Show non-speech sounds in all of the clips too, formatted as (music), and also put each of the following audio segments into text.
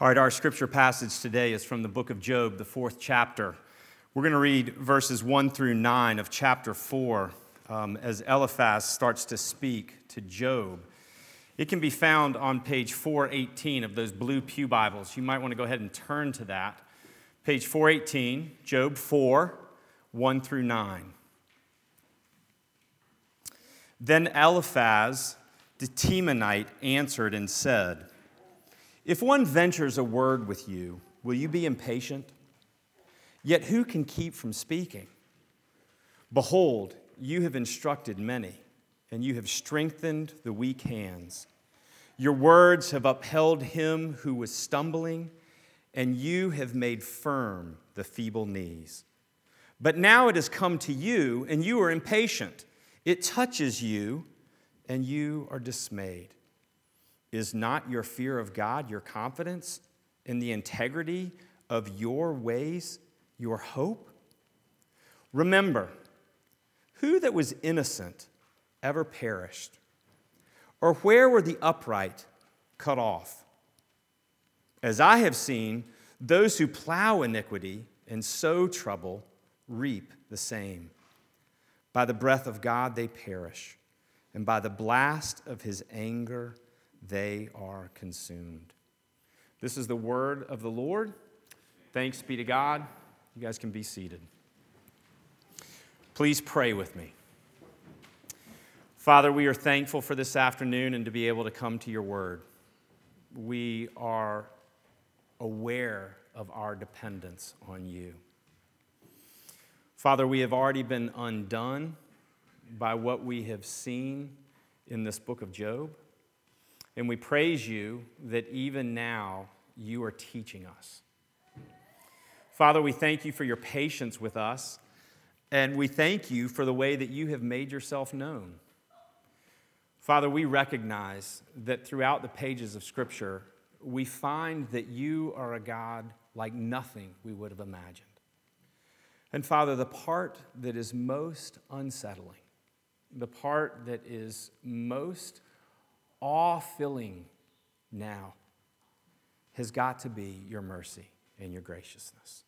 All right, our scripture passage today is from the book of Job, the fourth chapter. We're going to read verses 1 through 9 of chapter 4 um, as Eliphaz starts to speak to Job. It can be found on page 418 of those blue Pew Bibles. You might want to go ahead and turn to that. Page 418, Job 4, 1 through 9. Then Eliphaz the Temanite answered and said, If one ventures a word with you, will you be impatient? Yet who can keep from speaking? Behold, you have instructed many, and you have strengthened the weak hands. Your words have upheld him who was stumbling, and you have made firm the feeble knees. But now it has come to you, and you are impatient. It touches you, and you are dismayed. Is not your fear of God your confidence in the integrity of your ways your hope? Remember, who that was innocent ever perished? Or where were the upright cut off? As I have seen, those who plow iniquity and sow trouble reap the same. By the breath of God they perish, and by the blast of his anger they are consumed. This is the word of the Lord. Thanks be to God. You guys can be seated. Please pray with me. Father, we are thankful for this afternoon and to be able to come to your word. We are aware of our dependence on you. Father, we have already been undone by what we have seen in this book of Job. And we praise you that even now you are teaching us. Father, we thank you for your patience with us, and we thank you for the way that you have made yourself known. Father, we recognize that throughout the pages of Scripture, we find that you are a God like nothing we would have imagined. And Father, the part that is most unsettling, the part that is most awe filling now, has got to be your mercy and your graciousness.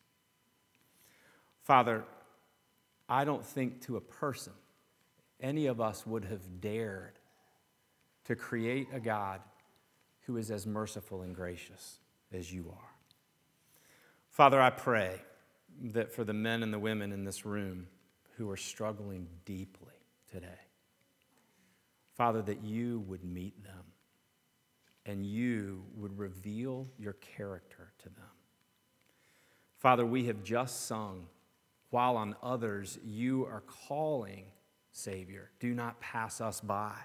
Father, I don't think to a person any of us would have dared to create a God who is as merciful and gracious as you are. Father, I pray that for the men and the women in this room who are struggling deeply today, Father, that you would meet them and you would reveal your character to them. Father, we have just sung while on others you are calling, Savior. Do not pass us by.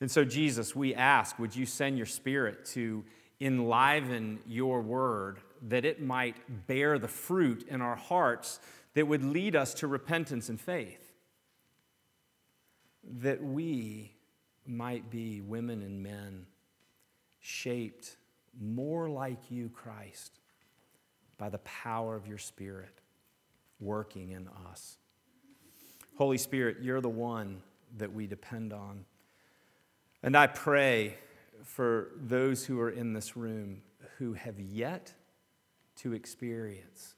And so, Jesus, we ask, would you send your Spirit to enliven your word that it might bear the fruit in our hearts that would lead us to repentance and faith? That we might be women and men shaped more like you, Christ, by the power of your Spirit working in us. Holy Spirit, you're the one that we depend on. And I pray for those who are in this room who have yet to experience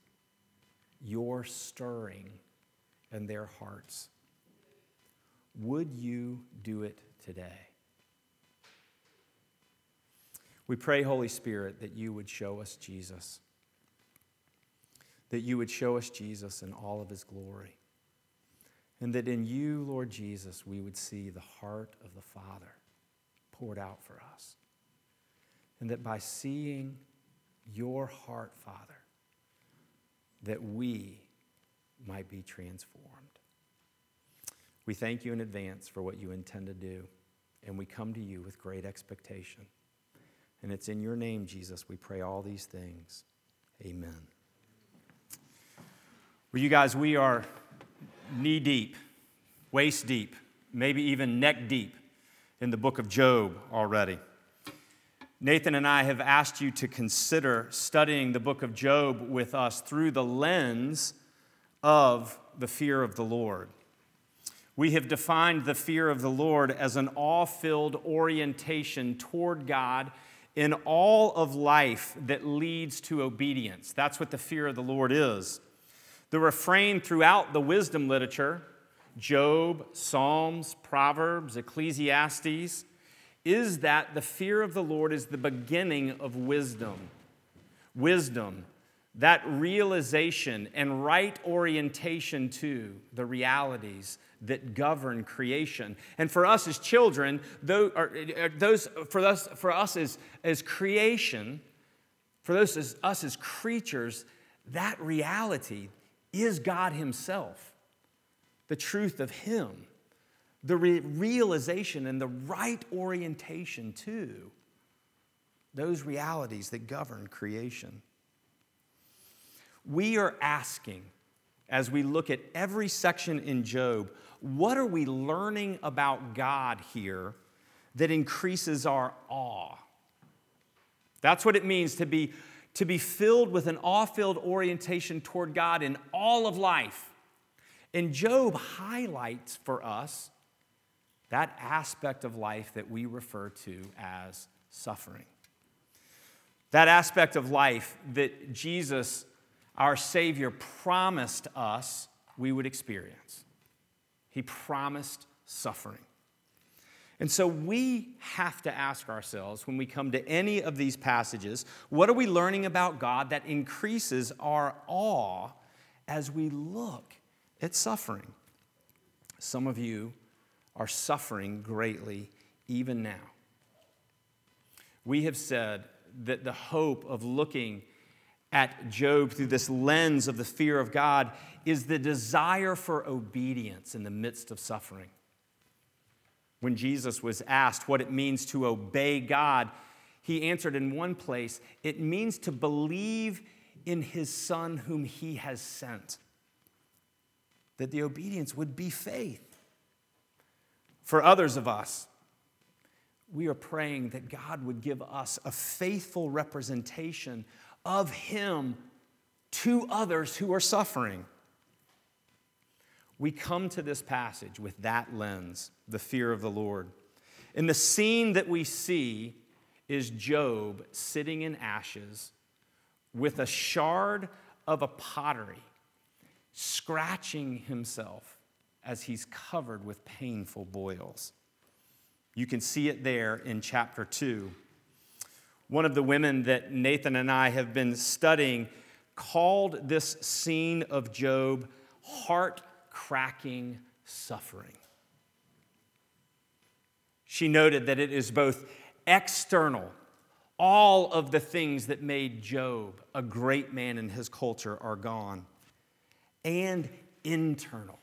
your stirring in their hearts. Would you do it today? We pray, Holy Spirit, that you would show us Jesus that you would show us Jesus in all of his glory. And that in you, Lord Jesus, we would see the heart of the Father poured out for us. And that by seeing your heart, Father, that we might be transformed. We thank you in advance for what you intend to do, and we come to you with great expectation. And it's in your name, Jesus, we pray all these things. Amen. Well, you guys, we are knee deep, waist deep, maybe even neck deep in the book of Job already. Nathan and I have asked you to consider studying the book of Job with us through the lens of the fear of the Lord. We have defined the fear of the Lord as an awe filled orientation toward God in all of life that leads to obedience. That's what the fear of the Lord is. The refrain throughout the wisdom literature, Job, Psalms, Proverbs, Ecclesiastes, is that the fear of the Lord is the beginning of wisdom. Wisdom, that realization and right orientation to the realities that govern creation. And for us as children, those, for us, for us as, as creation, for those as us as creatures, that reality is God Himself, the truth of Him, the re- realization and the right orientation to those realities that govern creation. We are asking, as we look at every section in Job, what are we learning about God here that increases our awe? That's what it means to be, to be filled with an awe filled orientation toward God in all of life. And Job highlights for us that aspect of life that we refer to as suffering. That aspect of life that Jesus, our Savior, promised us we would experience. He promised suffering. And so we have to ask ourselves when we come to any of these passages what are we learning about God that increases our awe as we look at suffering? Some of you are suffering greatly even now. We have said that the hope of looking at Job through this lens of the fear of God is the desire for obedience in the midst of suffering. When Jesus was asked what it means to obey God, he answered in one place it means to believe in his Son whom he has sent. That the obedience would be faith. For others of us, we are praying that God would give us a faithful representation of Him to others who are suffering. We come to this passage with that lens, the fear of the Lord. And the scene that we see is Job sitting in ashes with a shard of a pottery, scratching himself as he's covered with painful boils. You can see it there in chapter 2. One of the women that Nathan and I have been studying called this scene of Job heart cracking suffering. She noted that it is both external, all of the things that made Job a great man in his culture are gone, and internal,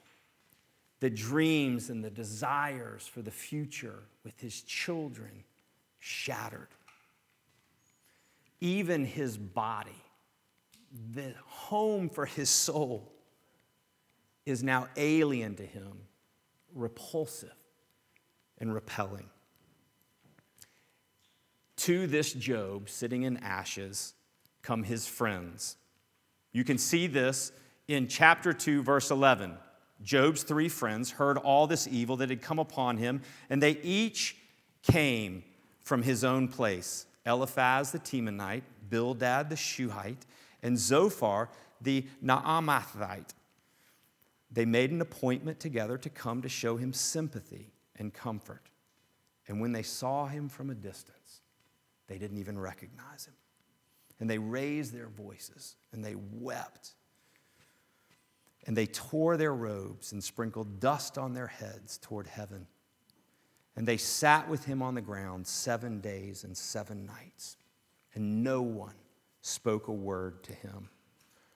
the dreams and the desires for the future with his children shattered even his body, the home for his soul, is now alien to him, repulsive and repelling. To this Job, sitting in ashes, come his friends. You can see this in chapter 2, verse 11. Job's three friends heard all this evil that had come upon him, and they each came from his own place. Eliphaz the Temanite, Bildad the Shuhite, and Zophar the Naamathite. They made an appointment together to come to show him sympathy and comfort. And when they saw him from a distance, they didn't even recognize him. And they raised their voices and they wept. And they tore their robes and sprinkled dust on their heads toward heaven. And they sat with him on the ground seven days and seven nights, and no one spoke a word to him,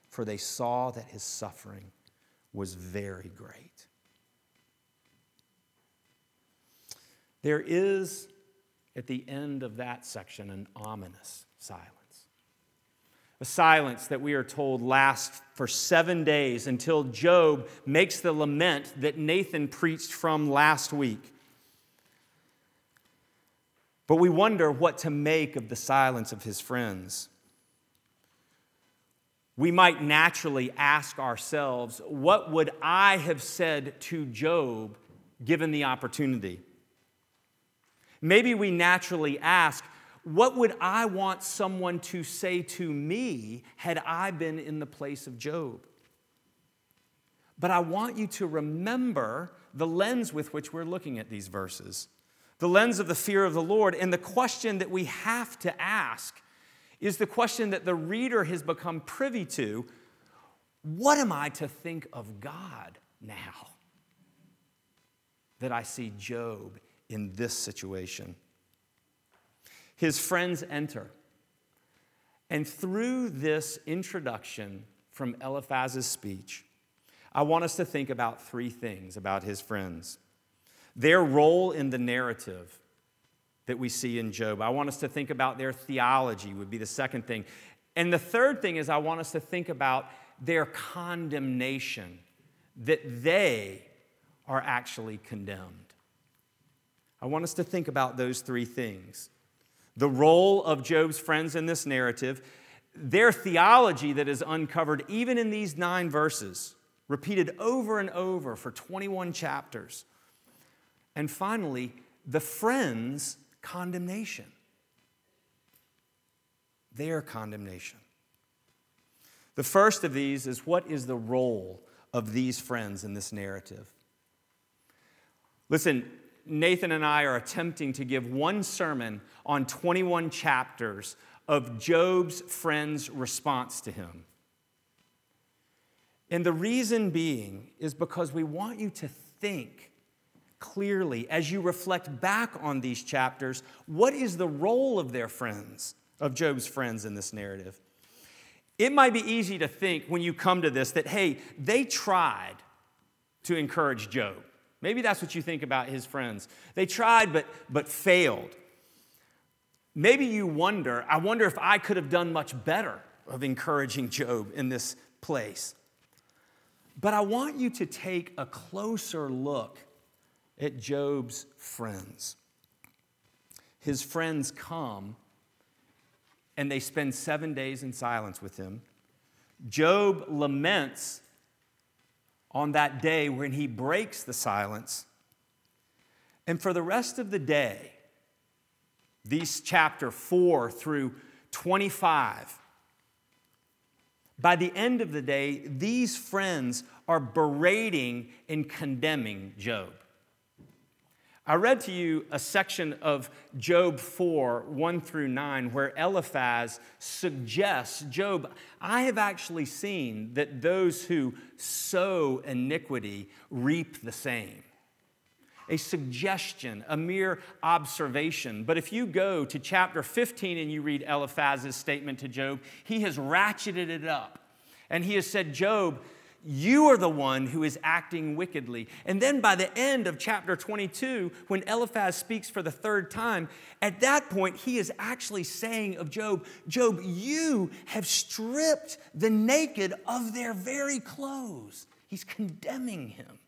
for they saw that his suffering was very great. There is, at the end of that section, an ominous silence. A silence that we are told lasts for seven days until Job makes the lament that Nathan preached from last week. But we wonder what to make of the silence of his friends. We might naturally ask ourselves, what would I have said to Job given the opportunity? Maybe we naturally ask, what would I want someone to say to me had I been in the place of Job? But I want you to remember the lens with which we're looking at these verses the lens of the fear of the Lord. And the question that we have to ask is the question that the reader has become privy to What am I to think of God now that I see Job in this situation? His friends enter. And through this introduction from Eliphaz's speech, I want us to think about three things about his friends their role in the narrative that we see in Job. I want us to think about their theology, would be the second thing. And the third thing is, I want us to think about their condemnation, that they are actually condemned. I want us to think about those three things the role of Job's friends in this narrative, their theology that is uncovered even in these nine verses repeated over and over for 21 chapters. And finally, the friends' condemnation. Their condemnation. The first of these is what is the role of these friends in this narrative? Listen, Nathan and I are attempting to give one sermon on 21 chapters of Job's friends' response to him. And the reason being is because we want you to think clearly as you reflect back on these chapters what is the role of their friends, of Job's friends in this narrative. It might be easy to think when you come to this that, hey, they tried to encourage Job. Maybe that's what you think about his friends. They tried but, but failed. Maybe you wonder, I wonder if I could have done much better of encouraging Job in this place. But I want you to take a closer look at Job's friends. His friends come and they spend seven days in silence with him. Job laments on that day when he breaks the silence. And for the rest of the day, these chapter 4 through 25, by the end of the day, these friends are berating and condemning Job. I read to you a section of Job 4, 1 through 9, where Eliphaz suggests Job, I have actually seen that those who sow iniquity reap the same. A suggestion, a mere observation. But if you go to chapter 15 and you read Eliphaz's statement to Job, he has ratcheted it up. And he has said, Job, you are the one who is acting wickedly. And then by the end of chapter 22, when Eliphaz speaks for the third time, at that point, he is actually saying of Job, Job, you have stripped the naked of their very clothes. He's condemning him.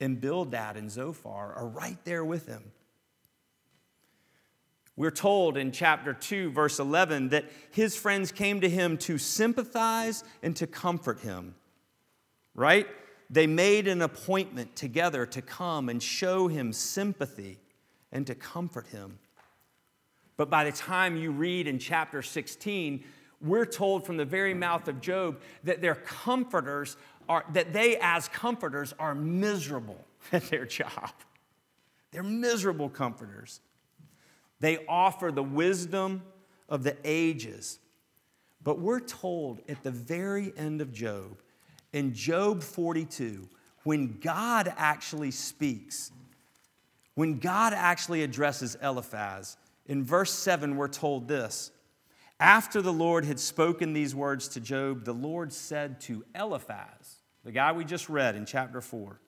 And Bildad and Zophar are right there with him. We're told in chapter 2, verse 11, that his friends came to him to sympathize and to comfort him. Right? They made an appointment together to come and show him sympathy and to comfort him. But by the time you read in chapter 16, we're told from the very mouth of Job that their comforters are, that they as comforters are miserable (laughs) at their job. They're miserable comforters. They offer the wisdom of the ages. But we're told at the very end of Job, in Job 42, when God actually speaks, when God actually addresses Eliphaz, in verse 7, we're told this After the Lord had spoken these words to Job, the Lord said to Eliphaz, the guy we just read in chapter 4,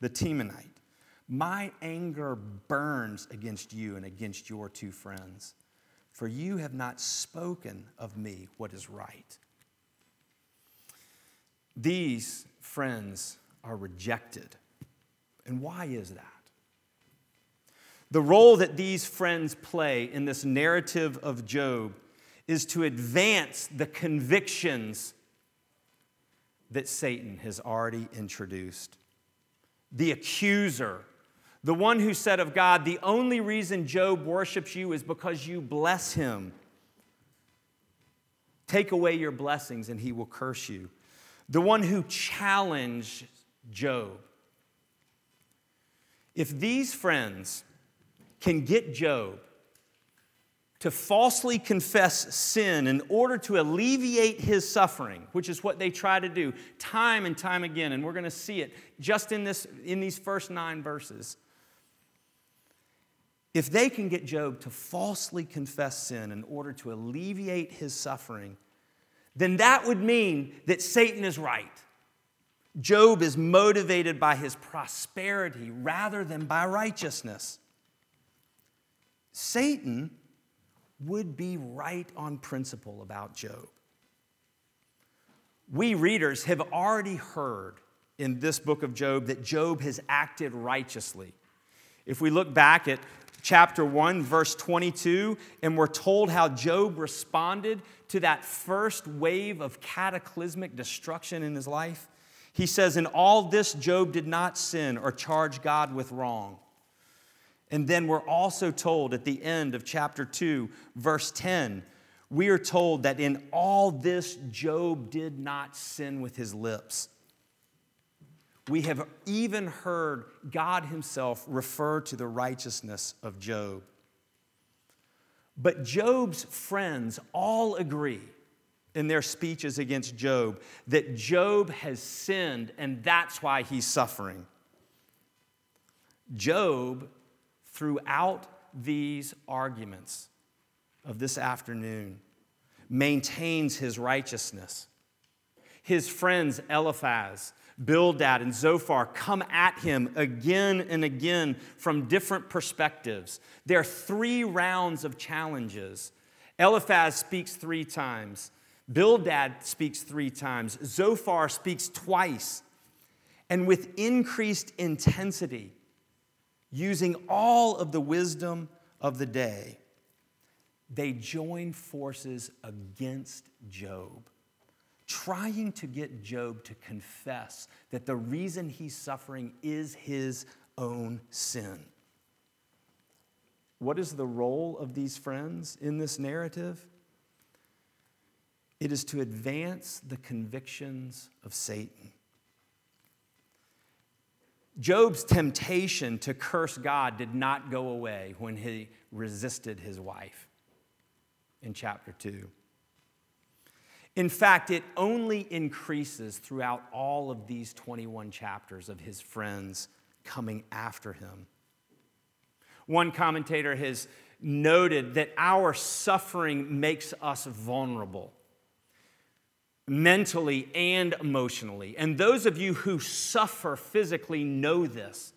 the Temanite, my anger burns against you and against your two friends, for you have not spoken of me what is right. These friends are rejected. And why is that? The role that these friends play in this narrative of Job is to advance the convictions that Satan has already introduced. The accuser The one who said of God, The only reason Job worships you is because you bless him. Take away your blessings and he will curse you. The one who challenged Job. If these friends can get Job to falsely confess sin in order to alleviate his suffering, which is what they try to do time and time again, and we're going to see it just in, this, in these first nine verses. If they can get Job to falsely confess sin in order to alleviate his suffering, then that would mean that Satan is right. Job is motivated by his prosperity rather than by righteousness. Satan would be right on principle about Job. We readers have already heard in this book of Job that Job has acted righteously. If we look back at chapter 1, verse 22, and we're told how Job responded to that first wave of cataclysmic destruction in his life, he says, In all this, Job did not sin or charge God with wrong. And then we're also told at the end of chapter 2, verse 10, we are told that in all this, Job did not sin with his lips. We have even heard God Himself refer to the righteousness of Job. But Job's friends all agree in their speeches against Job that Job has sinned and that's why he's suffering. Job throughout these arguments of this afternoon maintains his righteousness. His friends Eliphaz, Bildad, and Zophar come at him again and again from different perspectives. There are three rounds of challenges. Eliphaz speaks three times, Bildad speaks three times, Zophar speaks twice. And with increased intensity, using all of the wisdom of the day, they join forces against Job, trying to get Job to confess that the reason he's suffering is his own sin. What is the role of these friends in this narrative? It is to advance the convictions of Satan. Job's temptation to curse God did not go away when he resisted his wife in chapter 2. In fact, it only increases throughout all of these 21 chapters of his friends coming after him. One commentator has noted that our suffering makes us vulnerable mentally and emotionally. And those of you who suffer physically know this.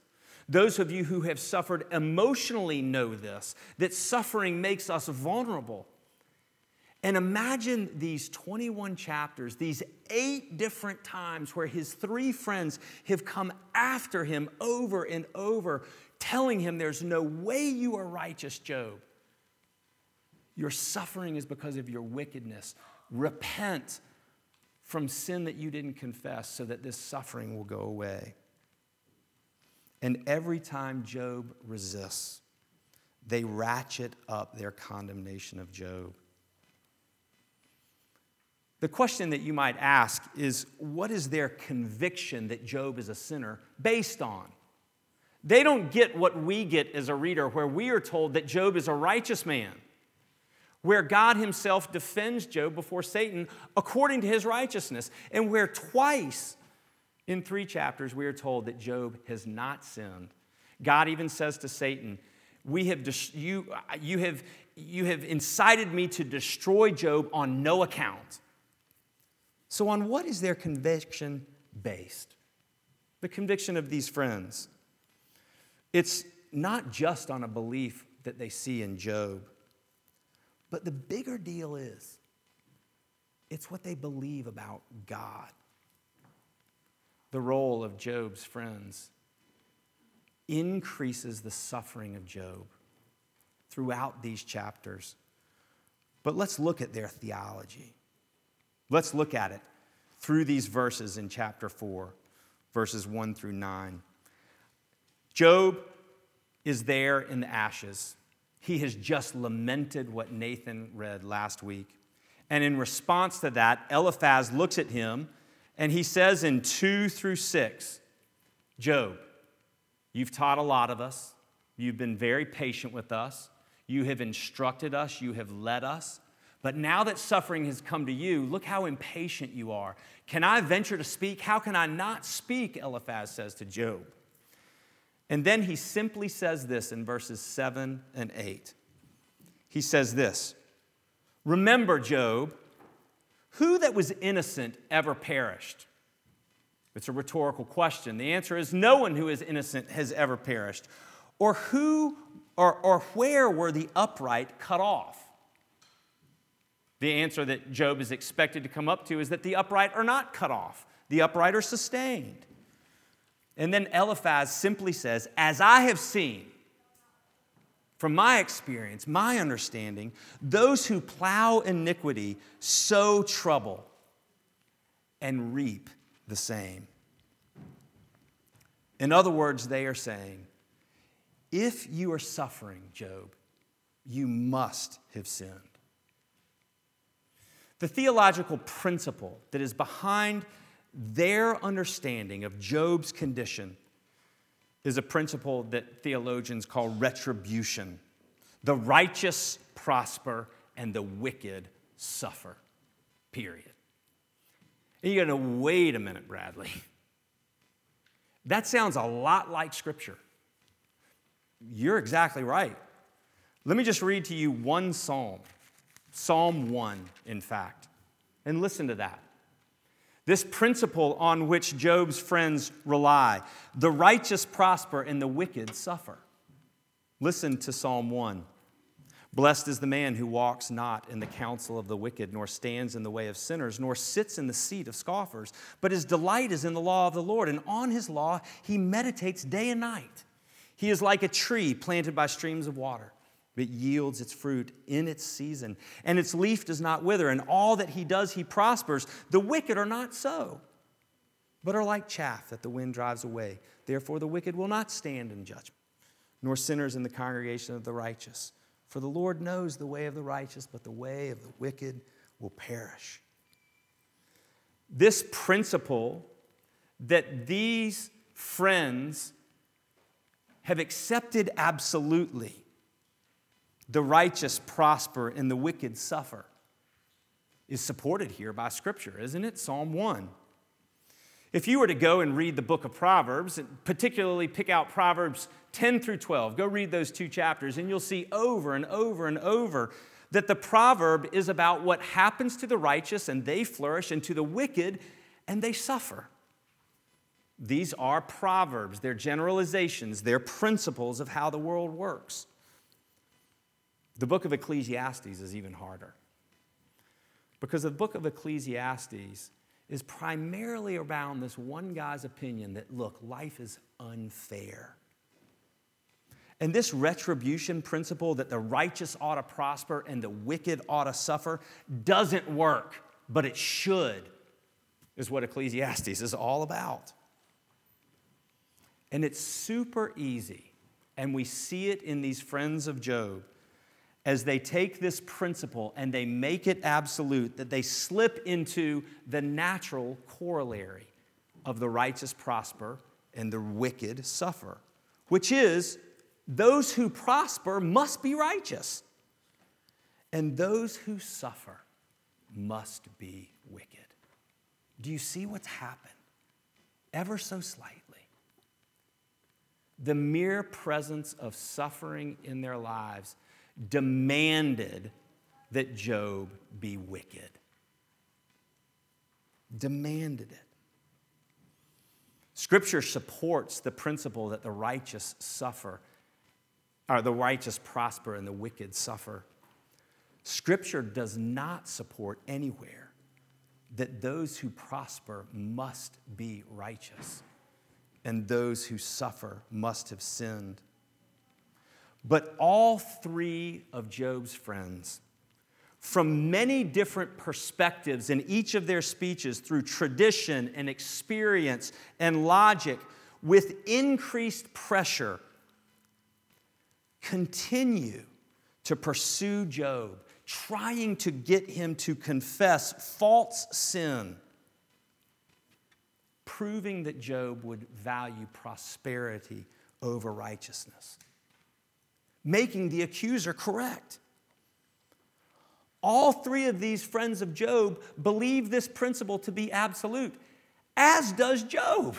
Those of you who have suffered emotionally know this that suffering makes us vulnerable. And imagine these 21 chapters, these eight different times where his three friends have come after him over and over, telling him, There's no way you are righteous, Job. Your suffering is because of your wickedness. Repent from sin that you didn't confess so that this suffering will go away. And every time Job resists, they ratchet up their condemnation of Job. The question that you might ask is what is their conviction that Job is a sinner based on? They don't get what we get as a reader, where we are told that Job is a righteous man where God Himself defends Job before Satan according to his righteousness, and where twice in three chapters we are told that Job has not sinned. God even says to Satan, we have you, you, have, you have incited me to destroy Job on no account. So, on what is their conviction based? The conviction of these friends. It's not just on a belief that they see in Job. But the bigger deal is it's what they believe about God. The role of Job's friends increases the suffering of Job throughout these chapters. But let's look at their theology. Let's look at it through these verses in chapter 4, verses 1 through 9. Job is there in the ashes. He has just lamented what Nathan read last week. And in response to that, Eliphaz looks at him and he says in 2 through 6 Job, you've taught a lot of us. You've been very patient with us. You have instructed us. You have led us. But now that suffering has come to you, look how impatient you are. Can I venture to speak? How can I not speak? Eliphaz says to Job. And then he simply says this in verses 7 and 8. He says this Remember, Job, who that was innocent ever perished? It's a rhetorical question. The answer is no one who is innocent has ever perished. Or who or, or where were the upright cut off? The answer that Job is expected to come up to is that the upright are not cut off, the upright are sustained. And then Eliphaz simply says, As I have seen, from my experience, my understanding, those who plow iniquity sow trouble and reap the same. In other words, they are saying, if you are suffering, Job, you must have sinned. The theological principle that is behind their understanding of Job's condition is a principle that theologians call retribution. The righteous prosper and the wicked suffer, period. And you're going to wait a minute, Bradley. (laughs) That sounds a lot like Scripture. You're exactly right. Let me just read to you one psalm, Psalm 1, in fact, and listen to that. This principle on which Job's friends rely the righteous prosper and the wicked suffer. Listen to Psalm 1. Blessed is the man who walks not in the counsel of the wicked, nor stands in the way of sinners, nor sits in the seat of scoffers, but his delight is in the law of the Lord, and on his law he meditates day and night. He is like a tree planted by streams of water it yields its fruit in its season, and its leaf does not wither, and all that he does, he prospers. The wicked are not so, but are like chaff that the wind drives away. Therefore, the wicked will not stand in judgment, nor sinners in the congregation of the righteous. For the Lord knows the way of the righteous, but the way of the wicked will perish. This principle that these friends have accepted absolutely the righteous prosper and the wicked suffer is supported here by Scripture, isn't it? Psalm 1. If you were to go and read the book of Proverbs, and particularly pick out Proverbs 10 through 12, go read those two chapters, and you'll see over and over and over that the proverb is about what happens to the righteous and they flourish, and to the wicked and they suffer. These are proverbs, they're generalizations, they're principles of how the world works. The book of Ecclesiastes is even harder. Because the book of Ecclesiastes is primarily around this one guy's opinion that, look, life is unfair. And this retribution principle that the righteous ought to prosper and the wicked ought to suffer doesn't work, but it should, is what Ecclesiastes is all about. And it's super easy, and we see it in these friends of Job as they take this principle and they make it absolute, that they slip into the natural corollary of the righteous prosper and the wicked suffer, which is those who prosper must be righteous, and those who suffer must be wicked. Do you see what's happened? Ever so slightly. The mere presence of suffering in their lives demanded that Job be wicked. Demanded it. Scripture supports the principle that the righteous suffer, or the righteous prosper and the wicked suffer. Scripture does not support anywhere that those who prosper must be righteous and those who suffer must have sinned. But all three of Job's friends, from many different perspectives in each of their speeches, through tradition and experience and logic, with increased pressure, continue to pursue Job, trying to get him to confess false sin, proving that Job would value prosperity over righteousness, making the accuser correct. All three of these friends of Job believe this principle to be absolute, as does Job.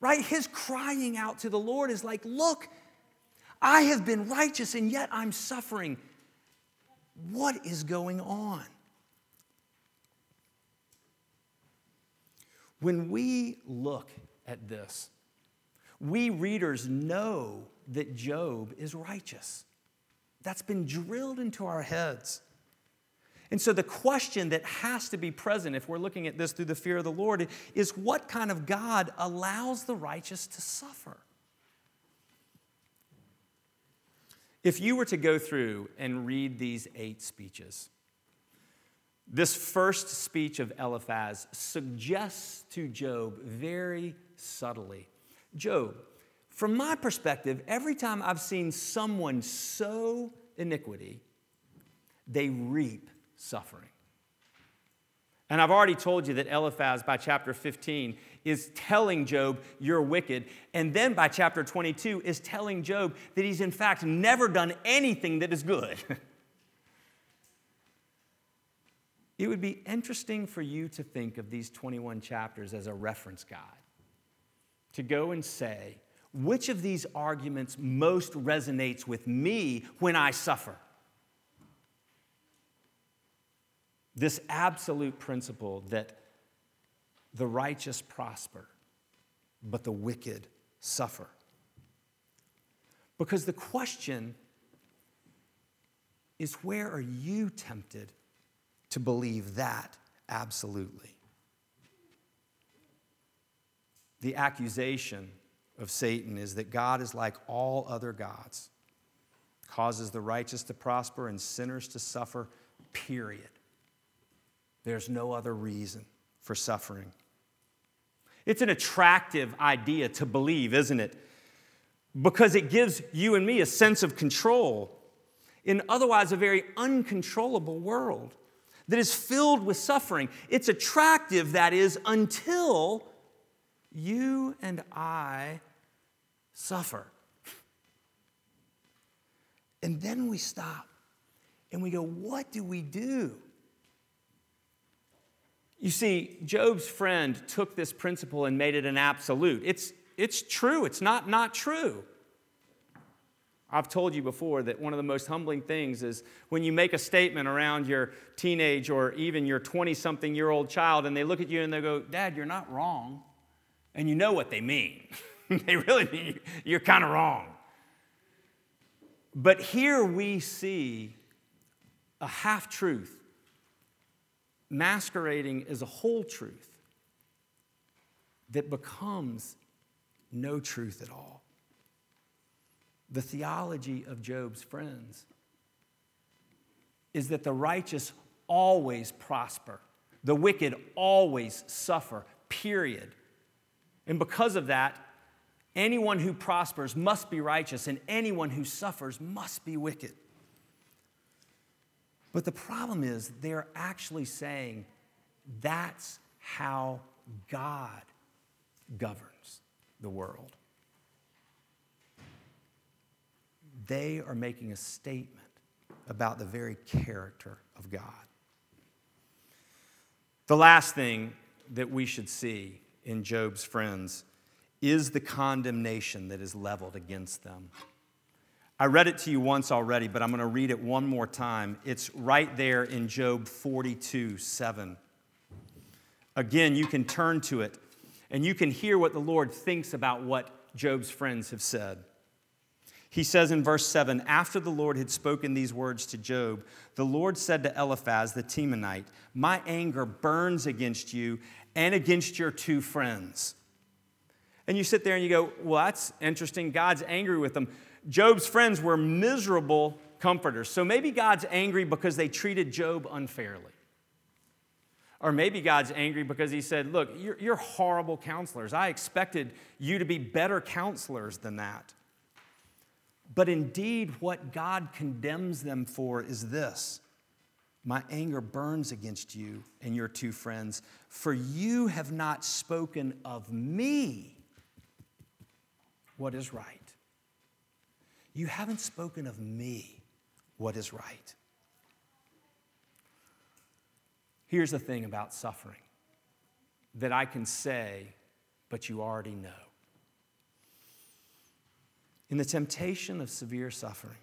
Right? His crying out to the Lord is like, Look, I have been righteous and yet I'm suffering. What is going on? When we look at this, we readers know that Job is righteous. That's been drilled into our heads. And so, the question that has to be present if we're looking at this through the fear of the Lord is what kind of God allows the righteous to suffer? If you were to go through and read these eight speeches, this first speech of Eliphaz suggests to Job very subtly Job, from my perspective, every time I've seen someone sow iniquity, they reap suffering. And I've already told you that Eliphaz, by chapter 15, is telling Job, You're wicked. And then by chapter 22, is telling Job that he's in fact never done anything that is good. (laughs) it would be interesting for you to think of these 21 chapters as a reference guide, to go and say, which of these arguments most resonates with me when I suffer? This absolute principle that the righteous prosper, but the wicked suffer. Because the question is where are you tempted to believe that absolutely? The accusation of Satan is that God is like all other gods, causes the righteous to prosper and sinners to suffer, period. There's no other reason for suffering. It's an attractive idea to believe, isn't it? Because it gives you and me a sense of control in otherwise a very uncontrollable world that is filled with suffering. It's attractive, that is, until you and I suffer. And then we stop and we go, What do we do? You see, Job's friend took this principle and made it an absolute. It's, it's true, it's not not true. I've told you before that one of the most humbling things is when you make a statement around your teenage or even your 20 something year old child and they look at you and they go, Dad, you're not wrong. And you know what they mean. (laughs) (laughs) they really you're kind of wrong. But here we see a half truth masquerading as a whole truth that becomes no truth at all. The theology of Job's friends is that the righteous always prosper, the wicked always suffer, period. And because of that, anyone who prospers must be righteous, and anyone who suffers must be wicked. But the problem is, they're actually saying that's how God governs the world. They are making a statement about the very character of God. The last thing that we should see in Job's friends is the condemnation that is leveled against them. I read it to you once already, but I'm going to read it one more time. It's right there in Job 42 7. Again, you can turn to it and you can hear what the Lord thinks about what Job's friends have said. He says in verse 7 After the Lord had spoken these words to Job, the Lord said to Eliphaz the Temanite, My anger burns against you and against your two friends. And you sit there and you go, Well, that's interesting. God's angry with them. Job's friends were miserable comforters. So maybe God's angry because they treated Job unfairly. Or maybe God's angry because he said, Look, you're, you're, horrible counselors. I expected you to be better counselors than that. But indeed, what God condemns them for is this My anger burns against you and your two friends, for you have not spoken of me what is right. You haven't spoken of me what is right. Here's the thing about suffering that I can say, but you already know. In the temptation of severe suffering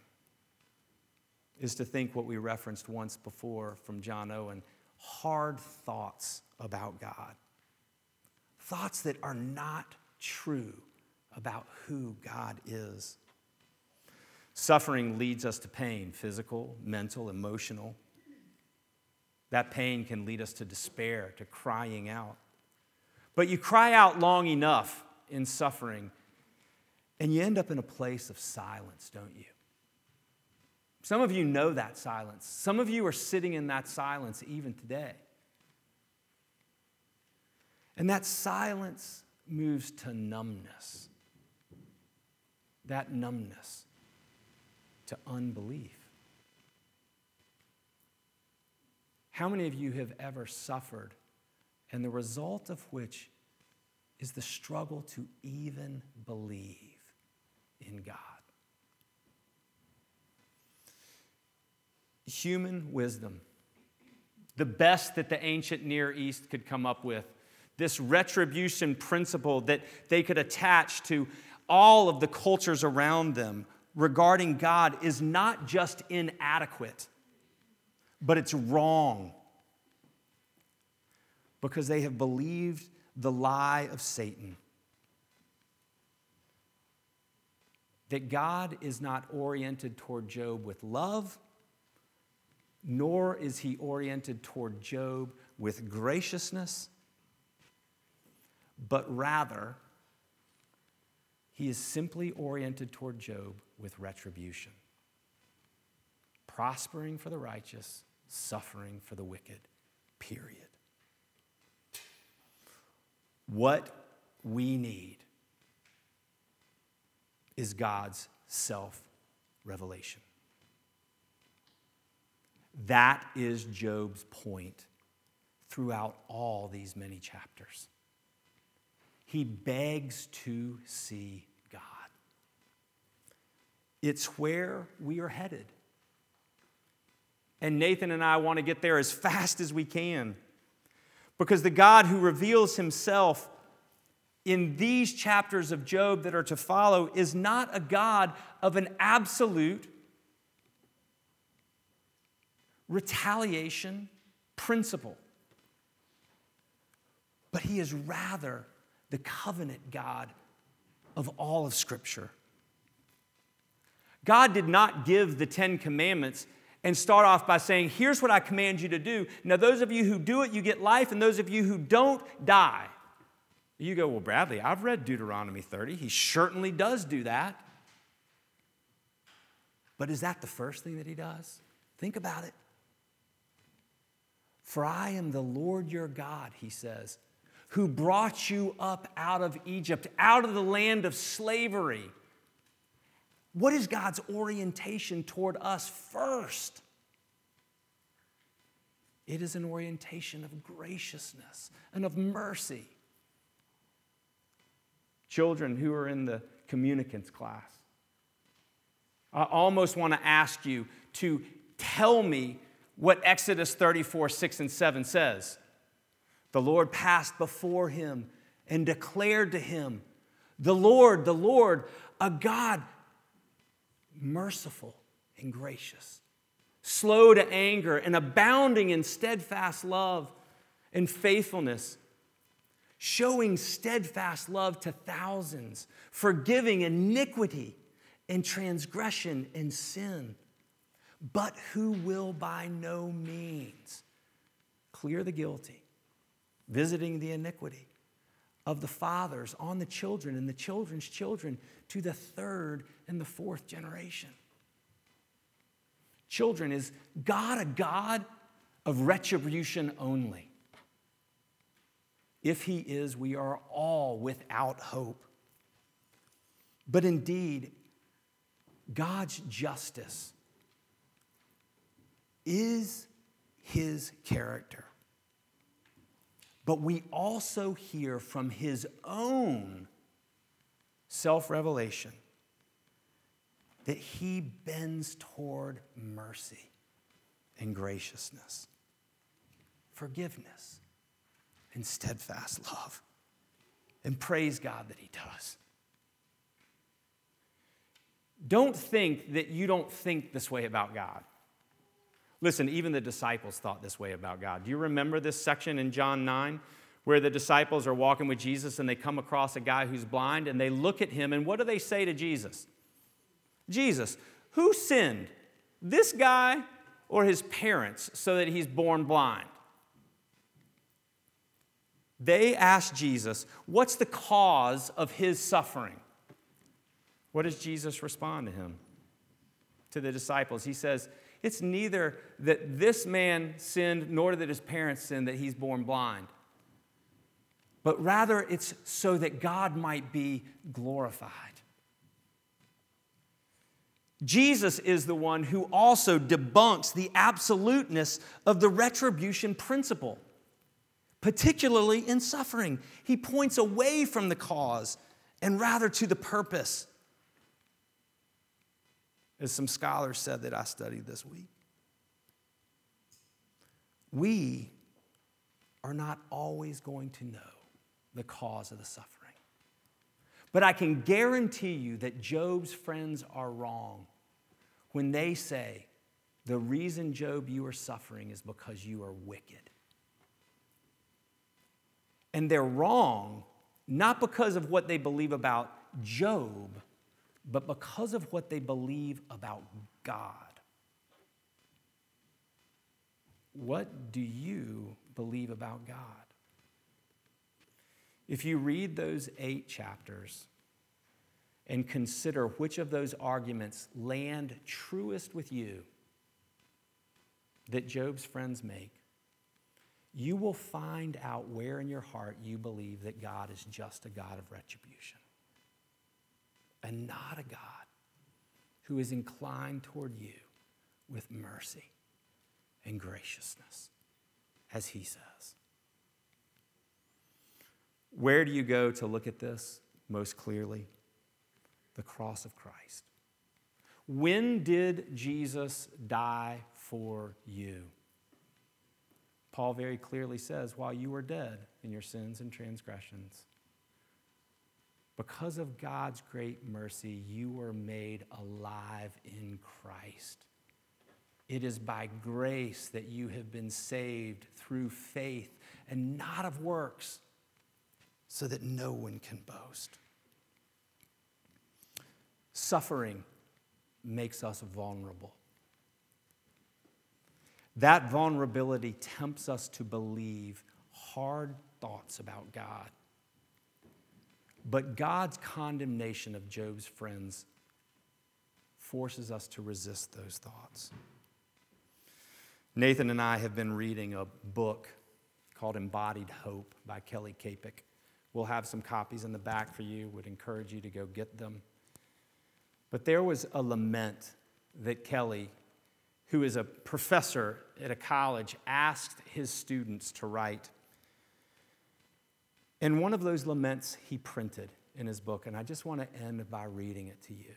is to think what we referenced once before from John Owen hard thoughts about God, thoughts that are not true about who God is. Suffering leads us to pain physical, mental, emotional. That pain can lead us to despair, to crying out. But you cry out long enough in suffering, and you end up in a place of silence, don't you? Some of you know that silence. Some of you are sitting in that silence even today. And that silence moves to numbness. That numbness to unbelief. How many of you have ever suffered, and the result of which is the struggle to even believe in God? Human wisdom, the best that the ancient Near East could come up with, this retribution principle that they could attach to all of the cultures around them regarding God is not just inadequate, but it's wrong. Because they have believed the lie of Satan. That God is not oriented toward Job with love, nor is he oriented toward Job with graciousness, but rather he is simply oriented toward Job with retribution, prospering for the righteous, suffering for the wicked, period. What we need is God's self revelation. That is Job's point throughout all these many chapters. He begs to see God. It's where we are headed. And Nathan and I want to get there as fast as we can. Because the God who reveals himself in these chapters of Job that are to follow is not a God of an absolute retaliation principle, but he is rather the covenant God of all of Scripture. God did not give the Ten Commandments and start off by saying, Here's what I command you to do. Now, those of you who do it, you get life, and those of you who don't, die. You go, Well, Bradley, I've read Deuteronomy 30. He certainly does do that. But is that the first thing that he does? Think about it. For I am the Lord your God, he says, who brought you up out of Egypt, out of the land of slavery. What is God's orientation toward us first? It is an orientation of graciousness and of mercy. Children who are in the communicants class, I almost want to ask you to tell me what Exodus 34, 6 and 7 says. The Lord passed before him and declared to him, The Lord, the Lord, a God merciful and gracious, slow to anger, and abounding in steadfast love and faithfulness, showing steadfast love to thousands, forgiving iniquity and transgression and sin, but who will by no means clear the guilty, visiting the iniquity of the fathers on the children and the children's children to the third and the fourth generation. Children, is God a God of retribution only? If He is, we are all without hope. But indeed, God's justice is his character. But we also hear from his own self revelation that he bends toward mercy and graciousness, forgiveness, and steadfast love. And praise God that he does. Don't think that you don't think this way about God. Listen, even the disciples thought this way about God. Do you remember this section in John 9 where the disciples are walking with Jesus and they come across a guy who's blind and they look at him and what do they say to Jesus? Jesus, who sinned, this guy or his parents, so that he's born blind? They ask Jesus, What's the cause of his suffering? What does Jesus respond to him? To the disciples, he says, It's neither that this man sinned nor that his parents sinned that he's born blind, but rather it's so that God might be glorified. Jesus is the one who also debunks the absoluteness of the retribution principle particularly in suffering. He points away from the cause and rather to the purpose. As some scholars said that I studied this week, we are not always going to know the cause of the suffering. But I can guarantee you that Job's friends are wrong when they say, the reason, Job, you are suffering is because you are wicked. And they're wrong, not because of what they believe about Job, but because of what they believe about God. What do you believe about God? If you read those eight chapters and consider which of those arguments land truest with you that Job's friends make, you will find out where in your heart you believe that God is just a God of retribution and not a God who is inclined toward you with mercy and graciousness, as he says. Where do you go to look at this most clearly? The cross of Christ. When did Jesus die for you? Paul very clearly says, while you were dead in your sins and transgressions, because of God's great mercy, you were made alive in Christ. It is by grace that you have been saved through faith and not of works, so that no one can boast. Suffering makes us vulnerable. That vulnerability tempts us to believe hard thoughts about God. But God's condemnation of Job's friends forces us to resist those thoughts. Nathan and I have been reading a book called Embodied Hope by Kelly Kapic. We'll have some copies in the back for you, would encourage you to go get them. But there was a lament that Kelly who is a professor at a college, asked his students to write. And one of those laments he printed in his book, and I just want to end by reading it to you.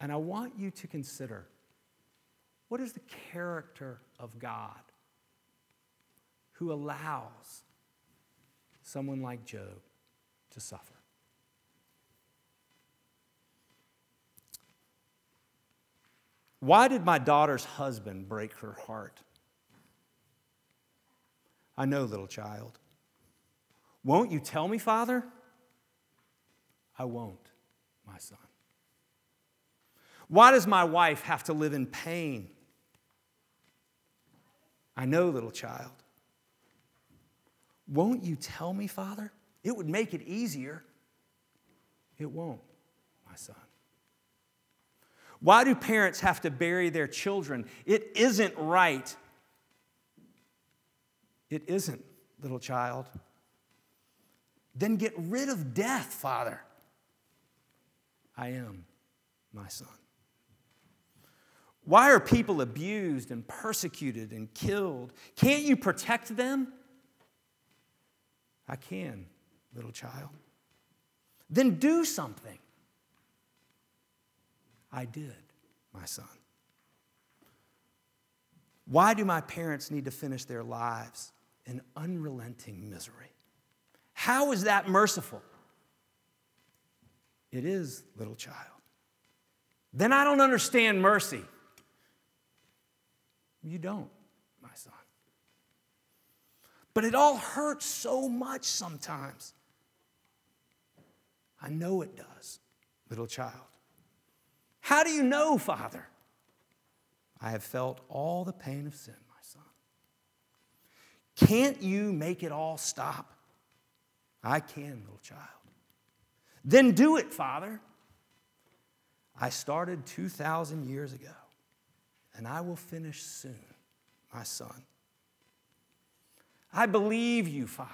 And I want you to consider what is the character of God who allows someone like Job to suffer? Why did my daughter's husband break her heart? I know, little child. Won't you tell me, Father? I won't, my son. Why does my wife have to live in pain? I know, little child. Won't you tell me, Father? It would make it easier. It won't, my son. Why do parents have to bury their children? It isn't right. It isn't, little child. Then get rid of death, Father. I am, my son. Why are people abused and persecuted and killed? Can't you protect them? I can, little child. Then do something. I did, my son. Why do my parents need to finish their lives in unrelenting misery? How is that merciful? It is, little child. Then I don't understand mercy. You don't, my son. But it all hurts so much sometimes. I know it does, little child. How do you know, Father? I have felt all the pain of sin, my son. Can't you make it all stop? I can, little child. Then do it, Father. I started 2,000 years ago, and I will finish soon, my son. I believe you, Father.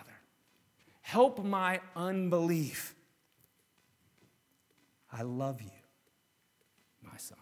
Help my unbelief. I love you, my son.